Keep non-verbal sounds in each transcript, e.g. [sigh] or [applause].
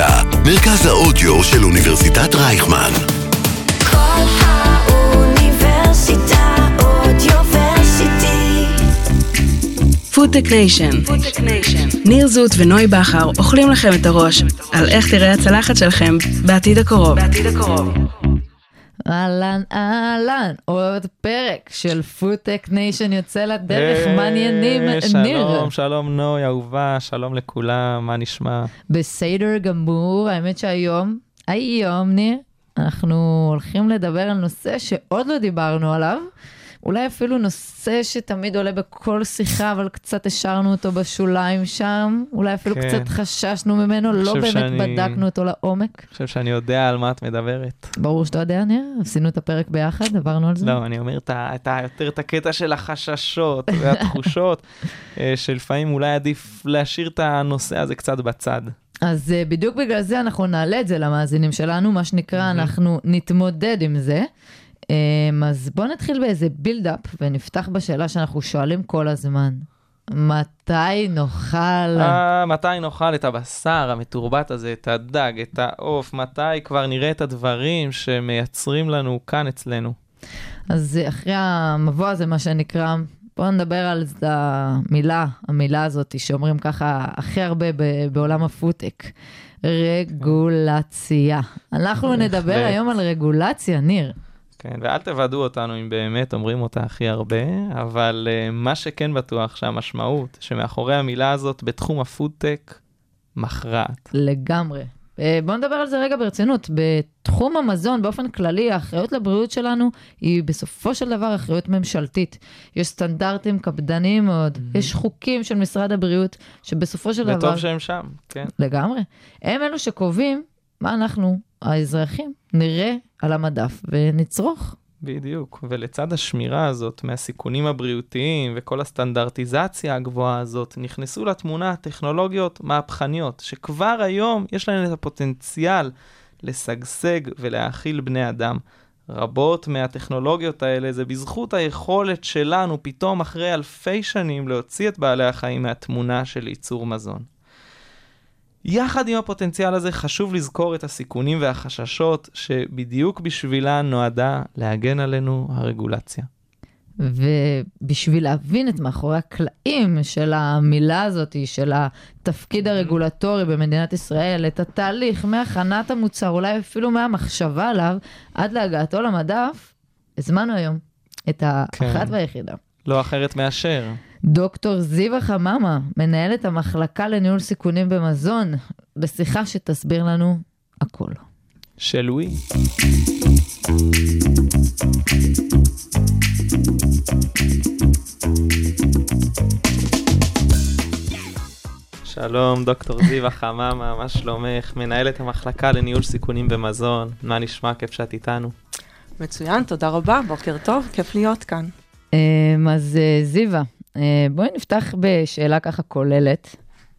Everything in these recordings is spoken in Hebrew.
האוניברסיטה, מרכז האודיו של אוניברסיטת רייכמן. כל האוניברסיטה Audioversity. FoodTech Nation. ניר זוט ונוי בכר אוכלים לכם את הראש על איך תראה הצלחת שלכם בעתיד הקרוב. אהלן, אהלן, עוד פרק של FoodTech Nation יוצא לדרך, מעניינים, ניר. שלום, שלום נוי, אהובה, שלום לכולם, מה נשמע? בסדר גמור, האמת שהיום, היום, ניר, אנחנו הולכים לדבר על נושא שעוד לא דיברנו עליו. אולי אפילו נושא שתמיד עולה בכל שיחה, אבל קצת השארנו אותו בשוליים שם. אולי אפילו כן. קצת חששנו ממנו, לא באמת שאני- בדקנו אותו לעומק. אני חושב שאני יודע על מה את מדברת. ברור שאתה יודע, ניר, עשינו את הפרק ביחד, עברנו על זה. לא, אני אומר את ה- את ה- יותר את הקטע של החששות והתחושות, אה, שלפעמים אולי עדיף להשאיר את הנושא הזה קצת בצד. אז uh, בדיוק בגלל זה אנחנו נעלה את זה למאזינים שלנו, מה שנקרא, אנחנו נתמודד עם זה. Um, אז בואו נתחיל באיזה בילדאפ ונפתח בשאלה שאנחנו שואלים כל הזמן. מתי נאכל? אה, מתי נאכל את הבשר המתורבת הזה, את הדג, את העוף, מתי כבר נראה את הדברים שמייצרים לנו כאן אצלנו? אז אחרי המבוא הזה, מה שנקרא, בואו נדבר על המילה, המילה הזאת, שאומרים ככה הכי הרבה בעולם הפודטק. רגולציה. אנחנו נדבר. היום על רגולציה, ניר. כן, ואל תוודאו אותנו אם באמת אומרים אותה הכי הרבה, אבל אה, מה שכן בטוח שהמשמעות שמאחורי המילה הזאת בתחום הפודטק מכרעת. לגמרי. אה, בואו נדבר על זה רגע ברצינות. בתחום המזון, באופן כללי, האחריות לבריאות שלנו היא בסופו של דבר אחריות ממשלתית. יש סטנדרטים קפדניים מאוד, יש חוקים של משרד הבריאות, שבסופו של דבר... וטוב שהם שם, כן. לגמרי. הם אלו שקובעים מה אנחנו, האזרחים, נראה על המדף ונצרוך. בדיוק, ולצד השמירה הזאת מהסיכונים הבריאותיים וכל הסטנדרטיזציה הגבוהה הזאת, נכנסו לתמונה טכנולוגיות מהפכניות, שכבר היום יש להן את הפוטנציאל לשגשג ולהאכיל בני אדם. רבות מהטכנולוגיות האלה זה בזכות היכולת שלנו פתאום אחרי אלפי שנים להוציא את בעלי החיים מהתמונה של ייצור מזון. יחד עם הפוטנציאל הזה חשוב לזכור את הסיכונים והחששות שבדיוק בשבילן נועדה להגן עלינו הרגולציה. ובשביל להבין את מאחורי הקלעים של המילה הזאת, של התפקיד הרגולטורי במדינת ישראל, את התהליך מהכנת המוצר, אולי אפילו מהמחשבה עליו, עד להגעתו למדף, הזמנו היום את האחת כן. והיחידה. לא אחרת מאשר. דוקטור זיווה חממה, מנהלת המחלקה לניהול סיכונים במזון, בשיחה שתסביר לנו הכל. שלואי. שלום, דוקטור זיווה חממה, מה שלומך? מנהלת המחלקה לניהול סיכונים במזון, מה נשמע? כיף שאת איתנו. מצוין, תודה רבה, בוקר טוב, כיף להיות כאן. אמ, אז אה, זיווה, אה, בואי נפתח בשאלה ככה כוללת,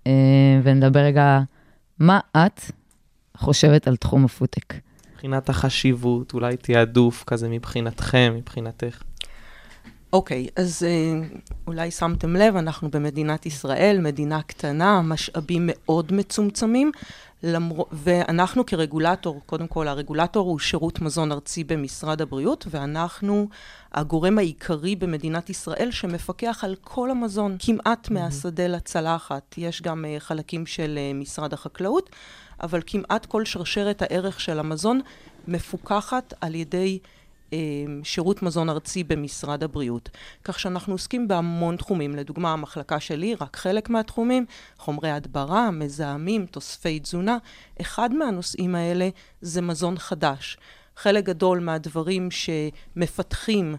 אה, ונדבר רגע, מה את חושבת על תחום הפודטק? מבחינת החשיבות, אולי תעדוף כזה מבחינתכם, מבחינתך. אוקיי, אז אה, אולי שמתם לב, אנחנו במדינת ישראל, מדינה קטנה, משאבים מאוד מצומצמים, למר... ואנחנו כרגולטור, קודם כל הרגולטור הוא שירות מזון ארצי במשרד הבריאות, ואנחנו הגורם העיקרי במדינת ישראל שמפקח על כל המזון, כמעט מהשדה לצלחת. יש גם אה, חלקים של אה, משרד החקלאות, אבל כמעט כל שרשרת הערך של המזון מפוקחת על ידי שירות מזון ארצי במשרד הבריאות. כך שאנחנו עוסקים בהמון תחומים. לדוגמה, המחלקה שלי, רק חלק מהתחומים, חומרי הדברה, מזהמים, תוספי תזונה. אחד מהנושאים האלה זה מזון חדש. חלק גדול מהדברים שמפתחים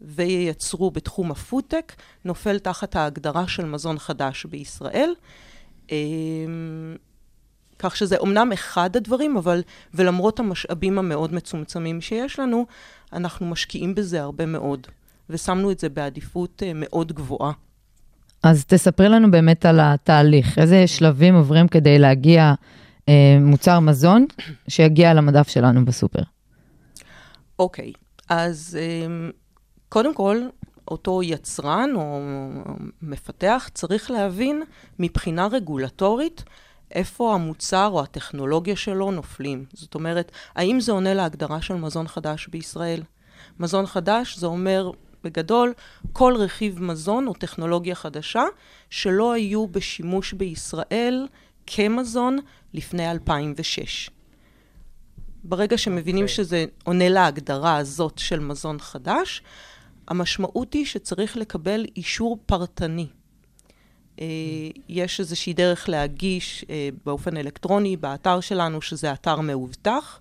וייצרו בתחום הפודטק נופל תחת ההגדרה של מזון חדש בישראל. כך שזה אומנם אחד הדברים, אבל, ולמרות המשאבים המאוד מצומצמים שיש לנו, אנחנו משקיעים בזה הרבה מאוד, ושמנו את זה בעדיפות אה, מאוד גבוהה. אז תספרי לנו באמת על התהליך, איזה שלבים עוברים כדי להגיע אה, מוצר מזון שיגיע למדף שלנו בסופר. אוקיי, אז אה, קודם כל, אותו יצרן או מפתח צריך להבין מבחינה רגולטורית איפה המוצר או הטכנולוגיה שלו נופלים. זאת אומרת, האם זה עונה להגדרה של מזון חדש בישראל? מזון חדש זה אומר, בגדול, כל רכיב מזון או טכנולוגיה חדשה שלא היו בשימוש בישראל כמזון לפני 2006. ברגע שמבינים okay. שזה עונה להגדרה הזאת של מזון חדש, המשמעות היא שצריך לקבל אישור פרטני. אה, יש איזושהי דרך להגיש אה, באופן אלקטרוני באתר שלנו, שזה אתר מאובטח.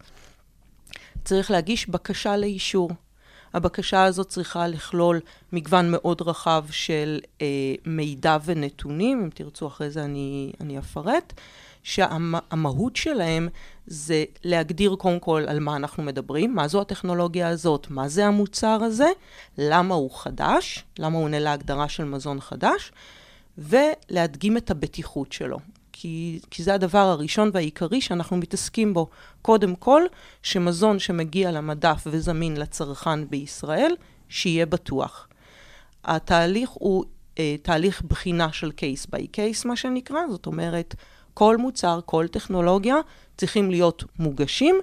צריך להגיש בקשה לאישור. הבקשה הזאת צריכה לכלול מגוון מאוד רחב של אה, מידע ונתונים, אם תרצו אחרי זה אני, אני אפרט, שהמהות שלהם זה להגדיר קודם כל על מה אנחנו מדברים, מה זו הטכנולוגיה הזאת, מה זה המוצר הזה, למה הוא חדש, למה הוא עונה להגדרה של מזון חדש, ולהדגים את הבטיחות שלו. כי, כי זה הדבר הראשון והעיקרי שאנחנו מתעסקים בו. קודם כל, שמזון שמגיע למדף וזמין לצרכן בישראל, שיהיה בטוח. התהליך הוא אה, תהליך בחינה של קייס ביי קייס, מה שנקרא, זאת אומרת, כל מוצר, כל טכנולוגיה צריכים להיות מוגשים,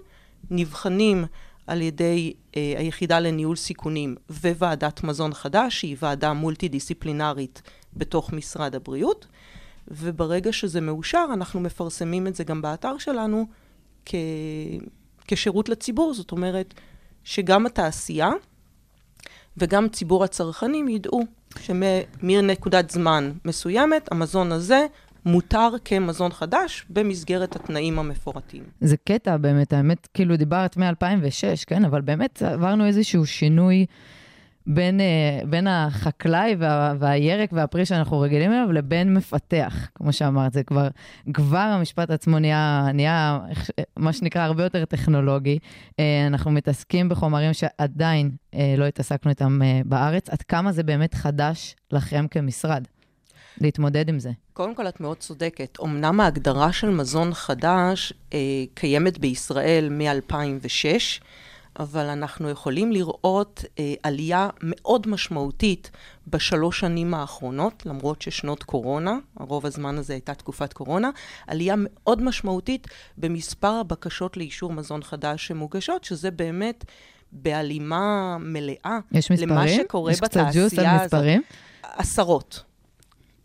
נבחנים על ידי אה, היחידה לניהול סיכונים וועדת מזון חדש, שהיא ועדה מולטי-דיסציפלינרית בתוך משרד הבריאות, וברגע שזה מאושר, אנחנו מפרסמים את זה גם באתר שלנו כ... כשירות לציבור, זאת אומרת שגם התעשייה וגם ציבור הצרכנים ידעו שמנקודת זמן מסוימת, המזון הזה מותר כמזון חדש במסגרת התנאים המפורטים. זה קטע באמת, האמת, כאילו דיברת מ-2006, כן? אבל באמת עברנו איזשהו שינוי. בין, אה, בין החקלאי וה, והירק והפרי שאנחנו רגילים אליו לבין מפתח, כמו שאמרת, זה כבר, כבר המשפט עצמו נהיה, נהיה מה שנקרא הרבה יותר טכנולוגי. אה, אנחנו מתעסקים בחומרים שעדיין אה, לא התעסקנו איתם בארץ. עד כמה זה באמת חדש לכם כמשרד? להתמודד עם זה. קודם כל, את מאוד צודקת. אמנם ההגדרה של מזון חדש אה, קיימת בישראל מ-2006, אבל אנחנו יכולים לראות אה, עלייה מאוד משמעותית בשלוש שנים האחרונות, למרות ששנות קורונה, הרוב הזמן הזה הייתה תקופת קורונה, עלייה מאוד משמעותית במספר הבקשות לאישור מזון חדש שמוגשות, שזה באמת בהלימה מלאה יש מספרים? למה שקורה יש בתעשייה קצת ג'וס על מספרים? עשרות.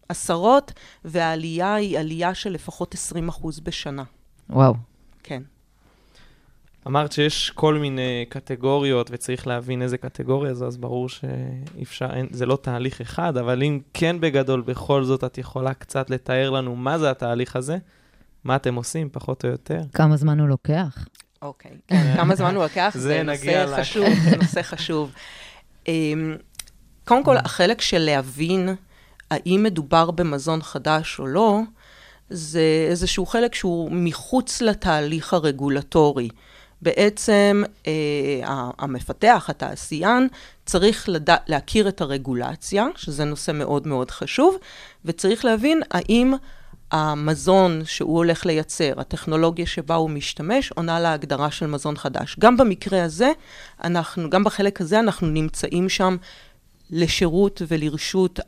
עשרות, והעלייה היא עלייה של לפחות 20 אחוז בשנה. וואו. כן. אמרת שיש כל מיני קטגוריות וצריך להבין איזה קטגוריה זו, אז ברור שאי אפשר, אין, זה לא תהליך אחד, אבל אם כן בגדול, בכל זאת את יכולה קצת לתאר לנו מה זה התהליך הזה, מה אתם עושים, פחות או יותר. כמה זמן הוא לוקח? אוקיי. כן, כמה זמן הוא לקח? [laughs] זה נושא. חשוב, זה נושא חשוב. אמ, קודם כל, החלק של להבין האם מדובר במזון חדש או לא, זה איזשהו חלק שהוא מחוץ לתהליך הרגולטורי. בעצם אה, המפתח, התעשיין, צריך לדע, להכיר את הרגולציה, שזה נושא מאוד מאוד חשוב, וצריך להבין האם המזון שהוא הולך לייצר, הטכנולוגיה שבה הוא משתמש, עונה להגדרה של מזון חדש. גם במקרה הזה, אנחנו, גם בחלק הזה אנחנו נמצאים שם לשירות ולרשות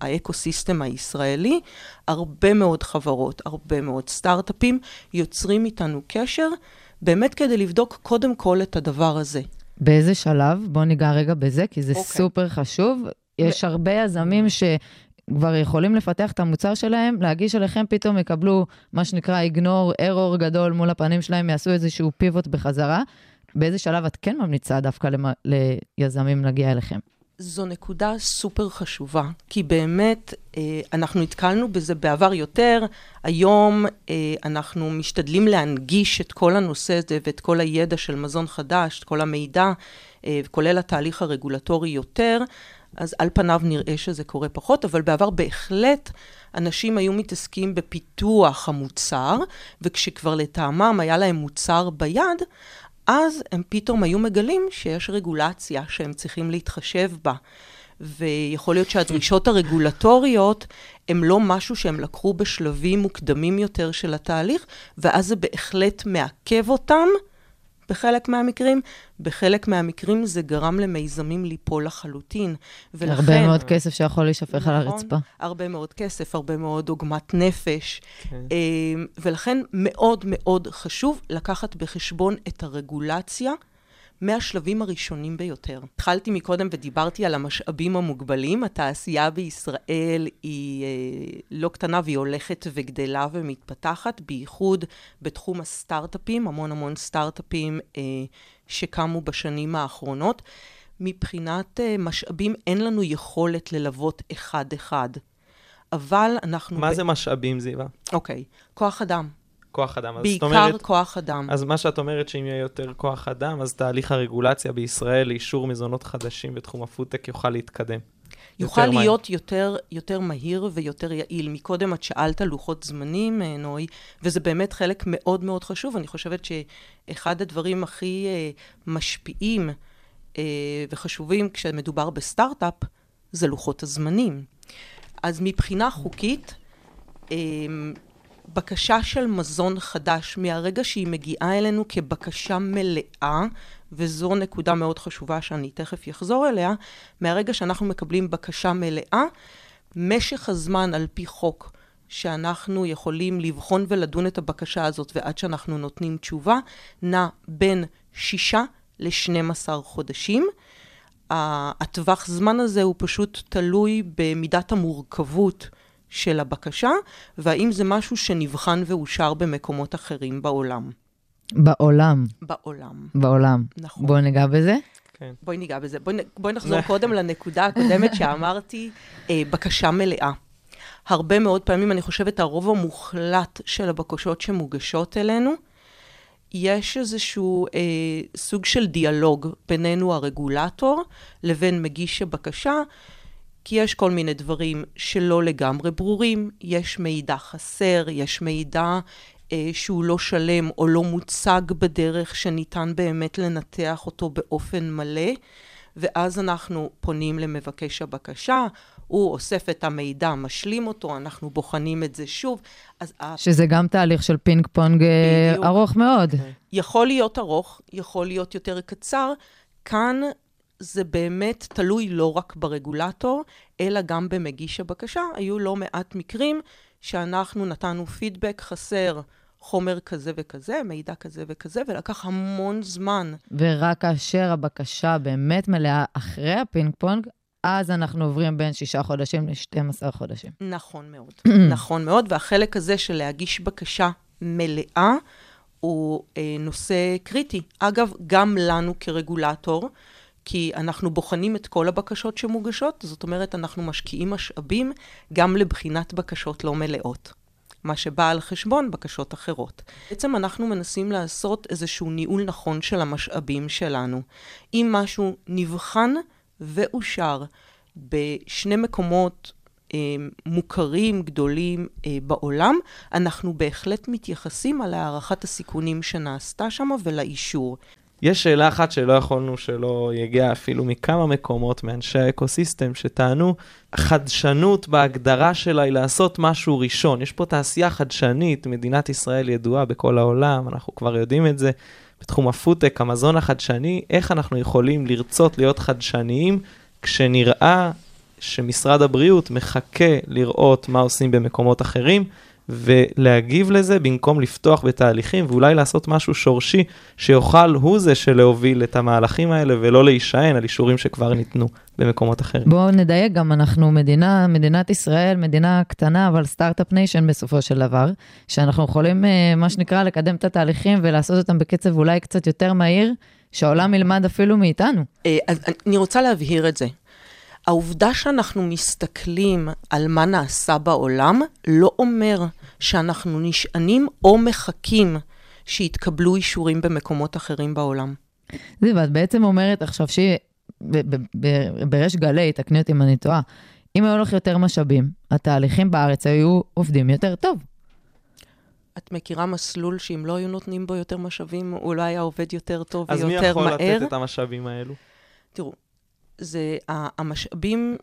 האקו-סיסטם הישראלי. הרבה מאוד חברות, הרבה מאוד סטארט-אפים יוצרים איתנו קשר, באמת כדי לבדוק קודם כל את הדבר הזה. באיזה שלב? בוא ניגע רגע בזה, כי זה אוקיי. סופר חשוב. יש הרבה יזמים שכבר יכולים לפתח את המוצר שלהם, להגיש אליכם, פתאום יקבלו מה שנקרא איגנור, ארור גדול מול הפנים שלהם, יעשו איזשהו פיבוט בחזרה. באיזה שלב את כן ממליצה דווקא למ... ליזמים להגיע אליכם? זו נקודה סופר חשובה, כי באמת אה, אנחנו נתקלנו בזה בעבר יותר, היום אה, אנחנו משתדלים להנגיש את כל הנושא הזה ואת כל הידע של מזון חדש, את כל המידע, אה, כולל התהליך הרגולטורי יותר, אז על פניו נראה שזה קורה פחות, אבל בעבר בהחלט אנשים היו מתעסקים בפיתוח המוצר, וכשכבר לטעמם היה להם מוצר ביד, אז הם פתאום היו מגלים שיש רגולציה שהם צריכים להתחשב בה. ויכול להיות שהדרישות הרגולטוריות הם לא משהו שהם לקחו בשלבים מוקדמים יותר של התהליך, ואז זה בהחלט מעכב אותם בחלק מהמקרים, בחלק מהמקרים זה גרם למיזמים ליפול לחלוטין. ולכן... הרבה מאוד כסף שיכול להישפך על נכון, הרצפה. הרבה מאוד כסף, הרבה מאוד עוגמת נפש. כן. אה, ולכן מאוד מאוד חשוב לקחת בחשבון את הרגולציה מהשלבים הראשונים ביותר. התחלתי מקודם ודיברתי על המשאבים המוגבלים. התעשייה בישראל היא אה, לא קטנה והיא הולכת וגדלה ומתפתחת, בייחוד בתחום הסטארט-אפים, המון המון סטארט-אפים אה, שקמו בשנים האחרונות. מבחינת אה, משאבים אין לנו יכולת ללוות אחד-אחד. אבל אנחנו... מה ב- זה משאבים, זיווה? אוקיי, כוח אדם. כוח אדם. בעיקר אומרת, כוח אדם. אז מה שאת אומרת שאם יהיה יותר כוח אדם, אז תהליך הרגולציה בישראל לאישור מזונות חדשים בתחום הפודטק יוכל להתקדם. יוכל יותר. להיות יותר, יותר מהיר ויותר יעיל. מקודם את שאלת לוחות זמנים, אה, נוי, וזה באמת חלק מאוד מאוד חשוב. אני חושבת שאחד הדברים הכי אה, משפיעים אה, וחשובים כשמדובר בסטארט-אפ, זה לוחות הזמנים. אז מבחינה חוקית, בקשה של מזון חדש, מהרגע שהיא מגיעה אלינו כבקשה מלאה, וזו נקודה מאוד חשובה שאני תכף אחזור אליה, מהרגע שאנחנו מקבלים בקשה מלאה, משך הזמן על פי חוק שאנחנו יכולים לבחון ולדון את הבקשה הזאת ועד שאנחנו נותנים תשובה, נע בין שישה ל-12 חודשים. הטווח זמן הזה הוא פשוט תלוי במידת המורכבות של הבקשה, והאם זה משהו שנבחן ואושר במקומות אחרים בעולם. בעולם, בעולם. בעולם. נכון. בואו ניגע בזה. כן. בואי ניגע בזה. בואי, בואי נחזור [laughs] קודם לנקודה הקודמת שאמרתי, אה, בקשה מלאה. הרבה מאוד פעמים, אני חושבת, הרוב המוחלט של הבקשות שמוגשות אלינו, יש איזשהו אה, סוג של דיאלוג בינינו הרגולטור לבין מגיש הבקשה, כי יש כל מיני דברים שלא לגמרי ברורים, יש מידע חסר, יש מידע אה, שהוא לא שלם או לא מוצג בדרך שניתן באמת לנתח אותו באופן מלא, ואז אנחנו פונים למבקש הבקשה, הוא אוסף את המידע, משלים אותו, אנחנו בוחנים את זה שוב. אז שזה גם תהליך של פינג פונג אה, בדיוק. ארוך מאוד. יכול להיות ארוך, יכול להיות יותר קצר. כאן זה באמת תלוי לא רק ברגולטור, אלא גם במגיש הבקשה. היו לא מעט מקרים שאנחנו נתנו פידבק חסר חומר כזה וכזה, מידע כזה וכזה, ולקח המון זמן. ורק כאשר הבקשה באמת מלאה אחרי הפינג פונג, אז אנחנו עוברים בין שישה חודשים ל-12 חודשים. נכון מאוד. [clears throat] נכון מאוד, והחלק הזה של להגיש בקשה מלאה הוא אה, נושא קריטי. אגב, גם לנו כרגולטור, כי אנחנו בוחנים את כל הבקשות שמוגשות, זאת אומרת, אנחנו משקיעים משאבים גם לבחינת בקשות לא מלאות. מה שבא על חשבון בקשות אחרות. בעצם אנחנו מנסים לעשות איזשהו ניהול נכון של המשאבים שלנו. אם משהו נבחן ואושר בשני מקומות אה, מוכרים, גדולים אה, בעולם, אנחנו בהחלט מתייחסים על הערכת הסיכונים שנעשתה שם ולאישור. יש שאלה אחת שלא יכולנו שלא יגיע אפילו מכמה מקומות מאנשי האקוסיסטם שטענו, חדשנות בהגדרה שלה היא לעשות משהו ראשון. יש פה תעשייה חדשנית, מדינת ישראל ידועה בכל העולם, אנחנו כבר יודעים את זה. בתחום הפודטק, המזון החדשני, איך אנחנו יכולים לרצות להיות חדשניים כשנראה שמשרד הבריאות מחכה לראות מה עושים במקומות אחרים ולהגיב לזה במקום לפתוח בתהליכים ואולי לעשות משהו שורשי שיוכל הוא זה שלהוביל את המהלכים האלה ולא להישען על אישורים שכבר ניתנו במקומות אחרים. בואו נדייק גם, אנחנו מדינה, מדינת ישראל, מדינה קטנה, אבל start-up nation בסופו של דבר, שאנחנו יכולים, אה, מה שנקרא, לקדם את התהליכים ולעשות אותם בקצב אולי קצת יותר מהיר, שהעולם ילמד אפילו מאיתנו. אה, אז אני רוצה להבהיר את זה. העובדה שאנחנו מסתכלים על מה נעשה בעולם, לא אומר שאנחנו נשענים או מחכים שיתקבלו אישורים במקומות אחרים בעולם. זיו, את בעצם אומרת עכשיו שהיא, בריש גלי, תקני אותי אם אני טועה, אם היו לך יותר משאבים, התהליכים בארץ היו עובדים יותר טוב. את מכירה מסלול שאם לא היו נותנים בו יותר משאבים, הוא לא היה עובד יותר טוב אז מי ויותר יכול מהר? לתת את המשאבים האלו? תראו, זה המשאבים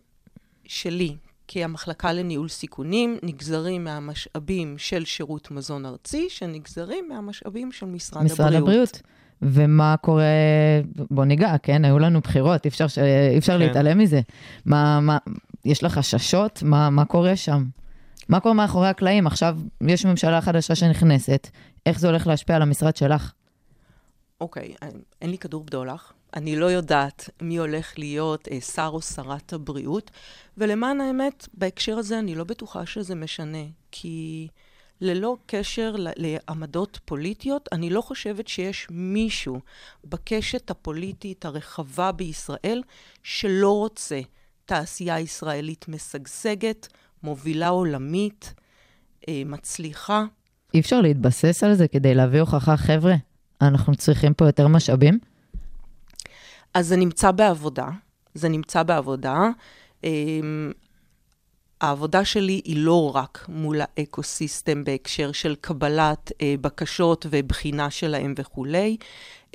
שלי כמחלקה לניהול סיכונים נגזרים מהמשאבים של שירות מזון ארצי, שנגזרים מהמשאבים של משרד, משרד הבריאות. ומה קורה, בוא ניגע, כן? היו לנו בחירות, אי אפשר, ש- אי אפשר כן. להתעלם מזה. מה, מה, יש לך חששות? מה, מה קורה שם? מה קורה מאחורי הקלעים? עכשיו יש ממשלה חדשה שנכנסת, איך זה הולך להשפיע על המשרד שלך? אוקיי, אין לי כדור בדולח. אני לא יודעת מי הולך להיות אה, שר או שרת הבריאות, ולמען האמת, בהקשר הזה אני לא בטוחה שזה משנה, כי ללא קשר לעמדות פוליטיות, אני לא חושבת שיש מישהו בקשת הפוליטית הרחבה בישראל שלא רוצה תעשייה ישראלית משגשגת, מובילה עולמית, אה, מצליחה. אי אפשר להתבסס על זה כדי להביא הוכחה, חבר'ה, אנחנו צריכים פה יותר משאבים? אז זה נמצא בעבודה, זה נמצא בעבודה. אמ, העבודה שלי היא לא רק מול האקוסיסטם בהקשר של קבלת אה, בקשות ובחינה שלהם וכולי,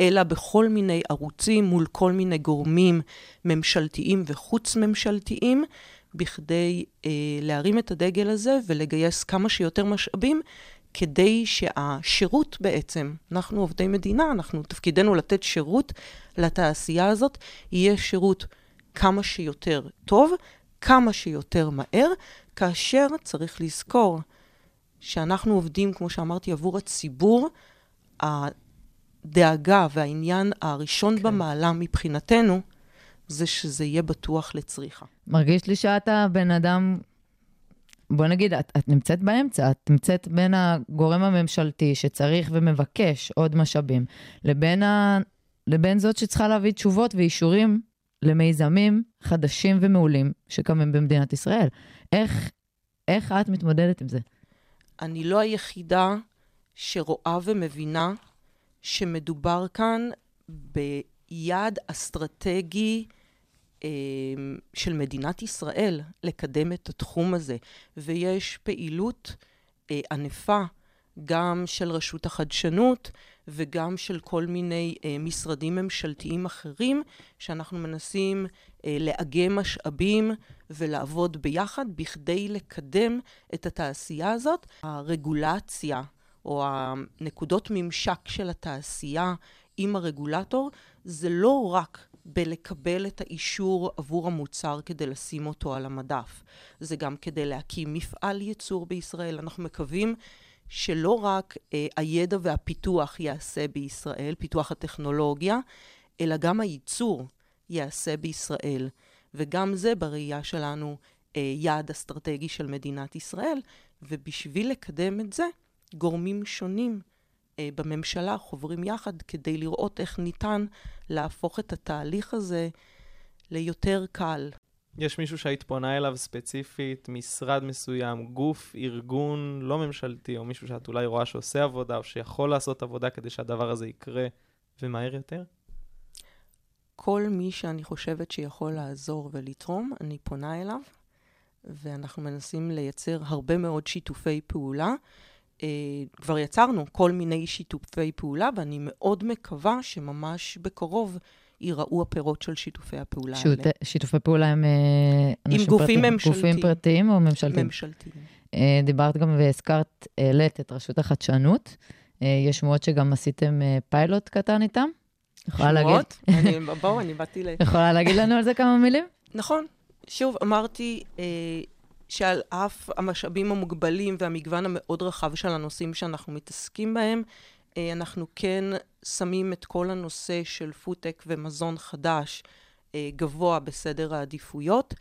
אלא בכל מיני ערוצים מול כל מיני גורמים ממשלתיים וחוץ-ממשלתיים, בכדי אה, להרים את הדגל הזה ולגייס כמה שיותר משאבים כדי שהשירות בעצם, אנחנו עובדי מדינה, אנחנו, תפקידנו לתת שירות לתעשייה הזאת, יהיה שירות כמה שיותר טוב, כמה שיותר מהר, כאשר צריך לזכור שאנחנו עובדים, כמו שאמרתי, עבור הציבור, הדאגה והעניין הראשון כן. במעלה מבחינתנו, זה שזה יהיה בטוח לצריכה. מרגיש לי שאת הבן אדם, בוא נגיד, את, את נמצאת באמצע, את נמצאת בין הגורם הממשלתי שצריך ומבקש עוד משאבים, לבין, ה, לבין זאת שצריכה להביא תשובות ואישורים למיזמים חדשים ומעולים שקמים במדינת ישראל. איך, איך את מתמודדת עם זה? אני לא היחידה שרואה ומבינה שמדובר כאן ביעד אסטרטגי של מדינת ישראל לקדם את התחום הזה, ויש פעילות אה, ענפה גם של רשות החדשנות וגם של כל מיני אה, משרדים ממשלתיים אחרים, שאנחנו מנסים אה, לאגם משאבים ולעבוד ביחד בכדי לקדם את התעשייה הזאת. הרגולציה או הנקודות ממשק של התעשייה עם הרגולטור זה לא רק בלקבל את האישור עבור המוצר כדי לשים אותו על המדף. זה גם כדי להקים מפעל ייצור בישראל. אנחנו מקווים שלא רק אה, הידע והפיתוח ייעשה בישראל, פיתוח הטכנולוגיה, אלא גם הייצור ייעשה בישראל. וגם זה בראייה שלנו אה, יעד אסטרטגי של מדינת ישראל, ובשביל לקדם את זה, גורמים שונים בממשלה חוברים יחד כדי לראות איך ניתן להפוך את התהליך הזה ליותר קל. יש מישהו שהיית פונה אליו ספציפית, משרד מסוים, גוף, ארגון לא ממשלתי, או מישהו שאת אולי רואה שעושה עבודה, או שיכול לעשות עבודה כדי שהדבר הזה יקרה ומהר יותר? כל מי שאני חושבת שיכול לעזור ולתרום, אני פונה אליו, ואנחנו מנסים לייצר הרבה מאוד שיתופי פעולה. Uh, כבר יצרנו כל מיני שיתופי פעולה, ואני מאוד מקווה שממש בקרוב ייראו הפירות של שיתופי הפעולה שות, האלה. שיתופי פעולה אה, עם אנשים גופים פרטיים, ממשלתיים. גופים פרטיים או ממשלתיים? ממשלתיים. אה, דיברת גם והזכרת, העלית את רשות החדשנות. אה, יש שמועות שגם עשיתם אה, פיילוט קטן איתם? יכולה להגיד, שמועות? בואו, אני באתי ל... יכולה להגיד לנו על זה כמה מילים? נכון. שוב, אמרתי אה, שעל אף המשאבים המוגבלים והמגוון המאוד רחב של הנושאים שאנחנו מתעסקים בהם, אה, אנחנו כן שמים את כל הנושא של פודטק ומזון חדש אה, גבוה בסדר העדיפויות.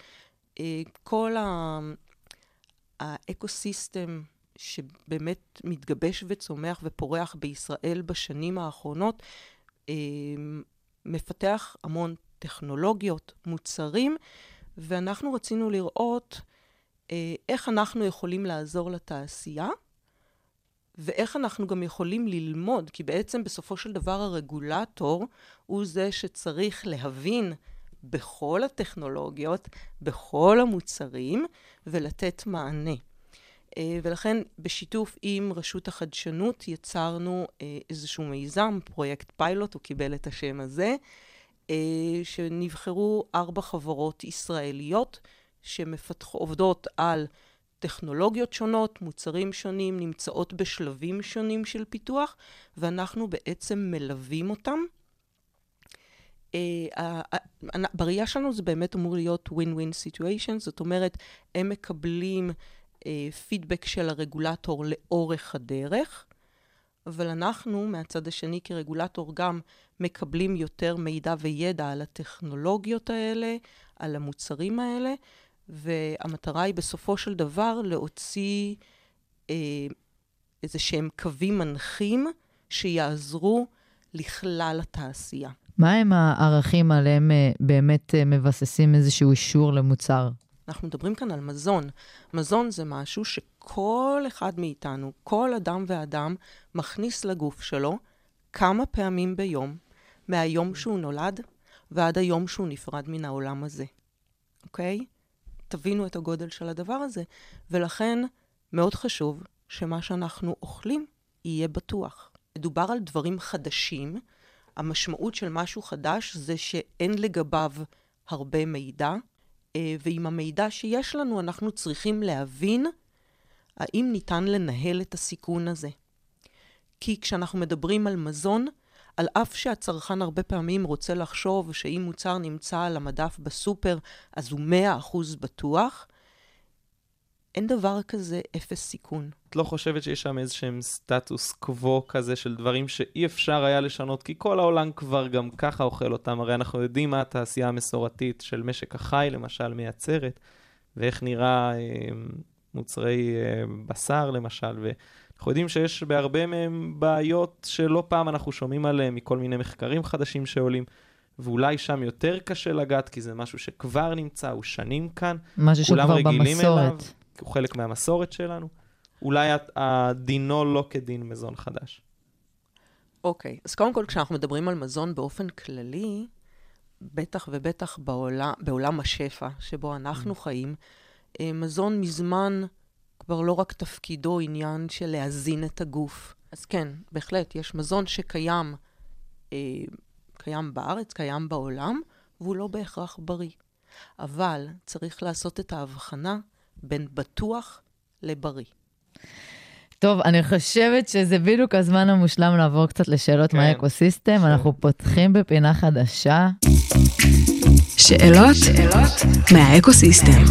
אה, כל ה- האקוסיסטם שבאמת מתגבש וצומח ופורח בישראל בשנים האחרונות, מפתח המון טכנולוגיות, מוצרים, ואנחנו רצינו לראות איך אנחנו יכולים לעזור לתעשייה, ואיך אנחנו גם יכולים ללמוד, כי בעצם בסופו של דבר הרגולטור הוא זה שצריך להבין בכל הטכנולוגיות, בכל המוצרים, ולתת מענה. אה, ולכן בשיתוף עם רשות החדשנות יצרנו אה, איזשהו מיזם, פרויקט פיילוט, הוא קיבל את השם הזה, אה, שנבחרו ארבע חברות ישראליות שעובדות על טכנולוגיות שונות, מוצרים שונים, נמצאות בשלבים שונים של פיתוח, ואנחנו בעצם מלווים אותם. אה, בראייה שלנו זה באמת אמור להיות win-win situation, זאת אומרת, הם מקבלים אה, פידבק של הרגולטור לאורך הדרך, אבל אנחנו מהצד השני כרגולטור גם מקבלים יותר מידע וידע על הטכנולוגיות האלה, על המוצרים האלה, והמטרה היא בסופו של דבר להוציא אה, איזה שהם קווים מנחים שיעזרו לכלל התעשייה. מה הם הערכים עליהם אה, באמת אה, מבססים איזשהו אישור למוצר? אנחנו מדברים כאן על מזון. מזון זה משהו שכל אחד מאיתנו, כל אדם ואדם, מכניס לגוף שלו כמה פעמים ביום, מהיום שהוא נולד ועד היום שהוא נפרד מן העולם הזה, אוקיי? תבינו את הגודל של הדבר הזה, ולכן מאוד חשוב שמה שאנחנו אוכלים יהיה בטוח. מדובר על דברים חדשים. המשמעות של משהו חדש זה שאין לגביו הרבה מידע, אה, ועם המידע שיש לנו אנחנו צריכים להבין האם ניתן לנהל את הסיכון הזה. כי כשאנחנו מדברים על מזון, על אף שהצרכן הרבה פעמים רוצה לחשוב שאם מוצר נמצא על המדף בסופר, אז הוא 100% בטוח, אין דבר כזה אפס סיכון. את לא חושבת שיש שם איזשהם סטטוס קוו כזה של דברים שאי אפשר היה לשנות, כי כל העולם כבר גם ככה אוכל אותם, הרי אנחנו יודעים מה התעשייה המסורתית של משק החי, למשל, מייצרת, ואיך נראה אה, מוצרי אה, בשר, למשל, ואנחנו יודעים שיש בהרבה מהם בעיות שלא פעם אנחנו שומעים עליהם מכל מיני מחקרים חדשים שעולים. ואולי שם יותר קשה לגעת, כי זה משהו שכבר נמצא, הוא שנים כאן. משהו שכבר אליו, במסורת. כי הוא חלק מהמסורת שלנו. אולי הדינו לא כדין מזון חדש. אוקיי, אז קודם כל, כשאנחנו מדברים על מזון באופן כללי, בטח ובטח בעולם, בעולם השפע שבו אנחנו חיים, אה, מזון מזמן כבר לא רק תפקידו עניין של להזין את הגוף. אז כן, בהחלט, יש מזון שקיים אה, קיים בארץ, קיים בעולם, והוא לא בהכרח בריא. אבל צריך לעשות את ההבחנה בין בטוח לבריא. טוב, אני חושבת שזה בדיוק הזמן המושלם לעבור קצת לשאלות כן. מהאקוסיסטם. אפשר. אנחנו פותחים בפינה חדשה. שאלות, מהאקוסיסטם.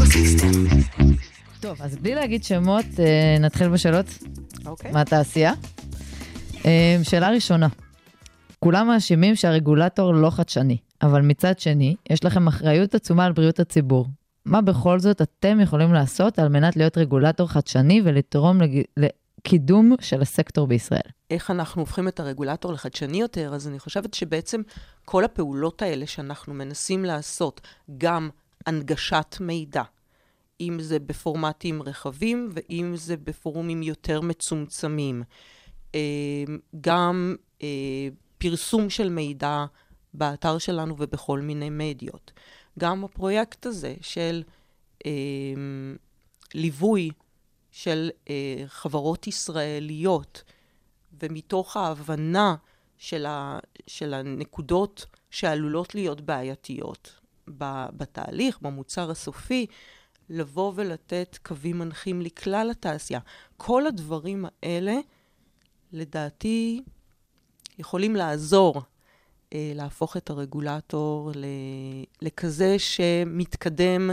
טוב, אז בלי להגיד שמות, אה, נתחיל בשאלות אוקיי? מהתעשייה. אה, שאלה ראשונה, כולם מאשימים שהרגולטור לא חדשני, אבל מצד שני, יש לכם אחריות עצומה על בריאות הציבור. מה בכל זאת אתם יכולים לעשות על מנת להיות רגולטור חדשני ולתרום לג... לקידום של הסקטור בישראל? איך אנחנו הופכים את הרגולטור לחדשני יותר, אז אני חושבת שבעצם כל הפעולות האלה שאנחנו מנסים לעשות, גם הנגשת מידע, אם זה בפורמטים רחבים ואם זה בפורומים יותר מצומצמים, אה, גם אה, פרסום של מידע באתר שלנו ובכל מיני מדיות. גם הפרויקט הזה של אה, ליווי של חברות ישראליות, ומתוך ההבנה של, ה, של הנקודות שעלולות להיות בעייתיות בתהליך, במוצר הסופי, לבוא ולתת קווים מנחים לכלל התעשייה. כל הדברים האלה, לדעתי, יכולים לעזור אה, להפוך את הרגולטור ל, לכזה שמתקדם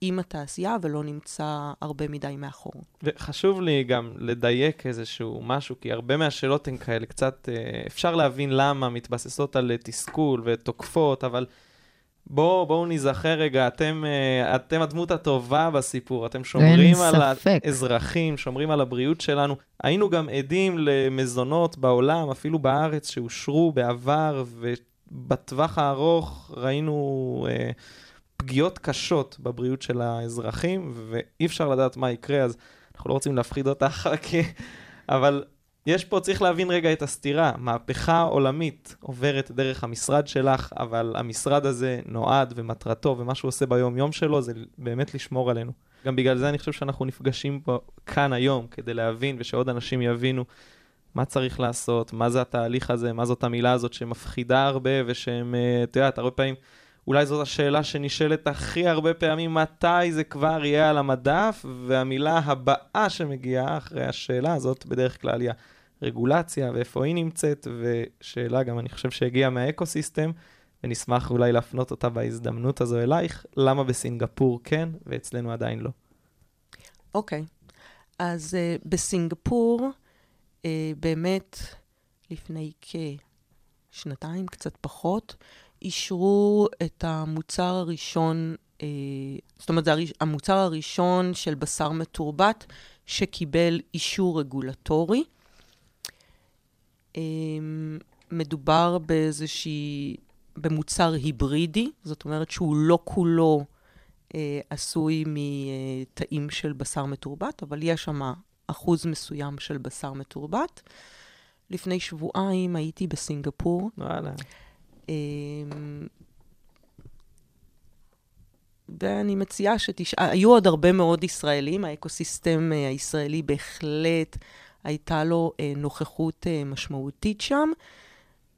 עם התעשייה ולא נמצא הרבה מדי מאחור. וחשוב לי גם לדייק איזשהו משהו, כי הרבה מהשאלות הן כאלה קצת, אה, אפשר להבין למה, מתבססות על תסכול ותוקפות, אבל בואו בוא ניזכר רגע, אתם, אה, אתם הדמות הטובה בסיפור, אתם שומרים על ספק. האזרחים, שומרים על הבריאות שלנו. היינו גם עדים למזונות בעולם, אפילו בארץ, שאושרו בעבר, ובטווח הארוך ראינו... אה, פגיעות קשות בבריאות של האזרחים, ואי אפשר לדעת מה יקרה, אז אנחנו לא רוצים להפחיד אותך. [laughs] אבל יש פה, צריך להבין רגע את הסתירה. מהפכה עולמית עוברת דרך המשרד שלך, אבל המשרד הזה נועד ומטרתו, ומה שהוא עושה ביום-יום שלו, זה באמת לשמור עלינו. גם בגלל זה אני חושב שאנחנו נפגשים פה כאן היום, כדי להבין ושעוד אנשים יבינו מה צריך לעשות, מה זה התהליך הזה, מה זאת המילה הזאת שמפחידה הרבה, ושהם, אה, את יודעת, הרבה פעמים... אולי זאת השאלה שנשאלת הכי הרבה פעמים, מתי זה כבר יהיה על המדף, והמילה הבאה שמגיעה אחרי השאלה הזאת בדרך כלל היא הרגולציה ואיפה היא נמצאת, ושאלה גם אני חושב שהגיעה מהאקוסיסטם, ונשמח אולי להפנות אותה בהזדמנות הזו אלייך, למה בסינגפור כן ואצלנו עדיין לא. אוקיי, אז uh, בסינגפור, uh, באמת, לפני כשנתיים, קצת פחות, אישרו את המוצר הראשון, uh, זאת אומרת, זה הראש, המוצר הראשון של בשר מתורבת שקיבל אישור רגולטורי. Um, מדובר באיזושהי, במוצר היברידי, זאת אומרת שהוא לא כולו אה, עשוי מתאים של בשר מתורבת, אבל יש שם אחוז מסוים של בשר מתורבת. לפני שבועיים הייתי בסינגפור. וואלה. אה, ואני מציעה שתשאל, היו עוד הרבה מאוד ישראלים, האקוסיסטם אה, הישראלי בהחלט הייתה לו אה, נוכחות אה, משמעותית שם,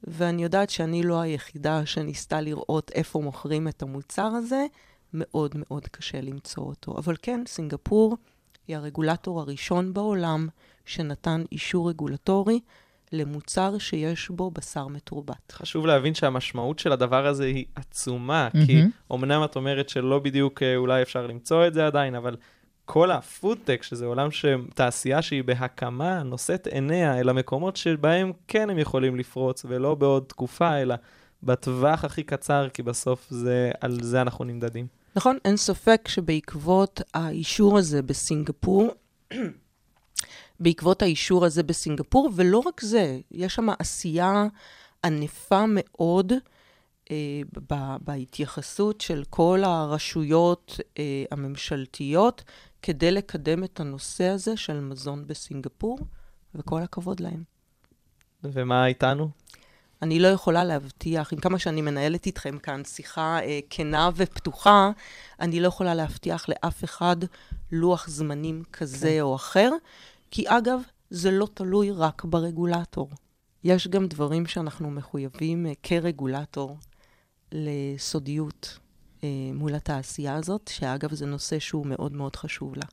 ואני יודעת שאני לא היחידה שניסתה לראות איפה מוכרים את המוצר הזה. מאוד מאוד קשה למצוא אותו. אבל כן, סינגפור היא הרגולטור הראשון בעולם שנתן אישור רגולטורי למוצר שיש בו בשר מתורבת. חשוב להבין שהמשמעות של הדבר הזה היא עצומה, mm-hmm. כי אמנם את אומרת שלא בדיוק אה, אולי אפשר למצוא את זה עדיין, אבל כל הפודטק, שזה עולם ש... תעשייה שהיא בהקמה, נושאת עיניה אל המקומות שבהם כן הם יכולים לפרוץ, ולא בעוד תקופה, אלא בטווח הכי קצר, כי בסוף זה, על זה אנחנו נמדדים. נכון, אין ספק שבעקבות האישור הזה בסינגפור, [clears throat] בעקבות האישור הזה בסינגפור, ולא רק זה, יש שם עשייה ענפה מאוד אה, ב- בהתייחסות של כל הרשויות אה, הממשלתיות כדי לקדם את הנושא הזה של מזון בסינגפור, וכל הכבוד להם. ומה איתנו? אני לא יכולה להבטיח, עם כמה שאני מנהלת איתכם כאן שיחה אה, כנה ופתוחה, אני לא יכולה להבטיח לאף אחד לוח זמנים כזה כן. או אחר, כי אגב, זה לא תלוי רק ברגולטור. יש גם דברים שאנחנו מחויבים אה, כרגולטור לסודיות מול התעשייה הזאת, שאגב, זה נושא שהוא מאוד מאוד חשוב לה.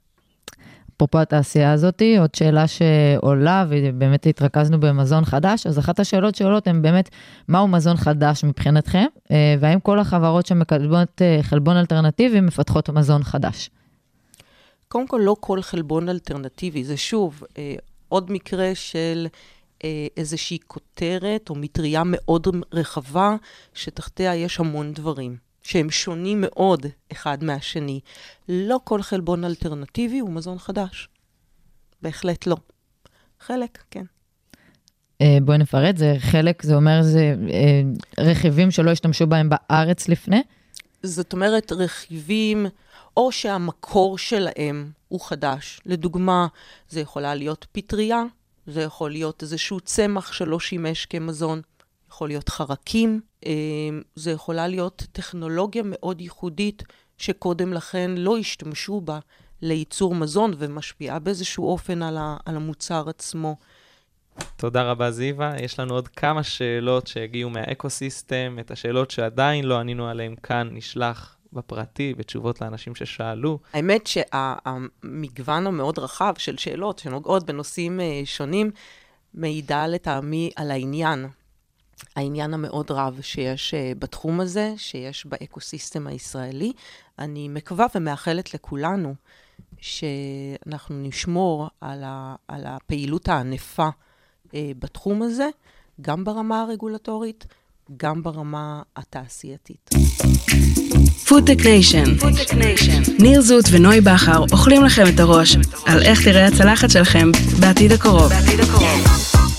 אפרופו התעשייה הזאת, עוד שאלה שעולה, ובאמת התרכזנו במזון חדש, אז אחת השאלות שעולות הן באמת, מהו מזון חדש מבחינתכם, אה, והאם כל החברות שמקדמות אה, חלבון אלטרנטיבי מפתחות מזון חדש? קודם כל, לא כל חלבון אלטרנטיבי, זה שוב אה, עוד מקרה של איזושהי כותרת או מטריה מאוד רחבה, שתחתיה יש המון דברים. שהם שונים מאוד אחד מהשני. לא כל חלבון אלטרנטיבי הוא מזון חדש. בהחלט לא. חלק, כן. Uh, בואי נפרט, זה חלק, זה אומר זה uh, רכיבים שלא השתמשו בהם בארץ לפני? זאת אומרת, רכיבים, או שהמקור שלהם הוא חדש. לדוגמה, זה יכולה להיות פטריה, זה יכול להיות איזשהו צמח שלא שימש כמזון. יכול להיות חרקים, אה, זה יכולה להיות טכנולוגיה מאוד ייחודית שקודם לכן לא השתמשו בה לייצור מזון ומשפיעה באיזשהו אופן על, המוצר עצמו. תודה רבה, זיווה. יש לנו עוד כמה שאלות שהגיעו מהאקוסיסטם. את השאלות שעדיין לא ענינו עליהן כאן נשלח בפרטי, בתשובות לאנשים ששאלו. האמת שהמגוון המאוד רחב של שאלות שנוגעות בנושאים אה, שונים, מעידה לטעמי על העניין. העניין המאוד רב שיש uh, בתחום הזה, שיש באקוסיסטם הישראלי. אני מקווה ומאחלת לכולנו שאנחנו נשמור על, ה, על הפעילות הענפה uh, בתחום הזה, גם ברמה הרגולטורית, גם ברמה התעשייתית. foodtech nation, ניר זוט ונוי בכר אוכלים לכם את הראש על איך תראה הצלחת שלכם בעתיד הקרוב. בעתיד הקרוב.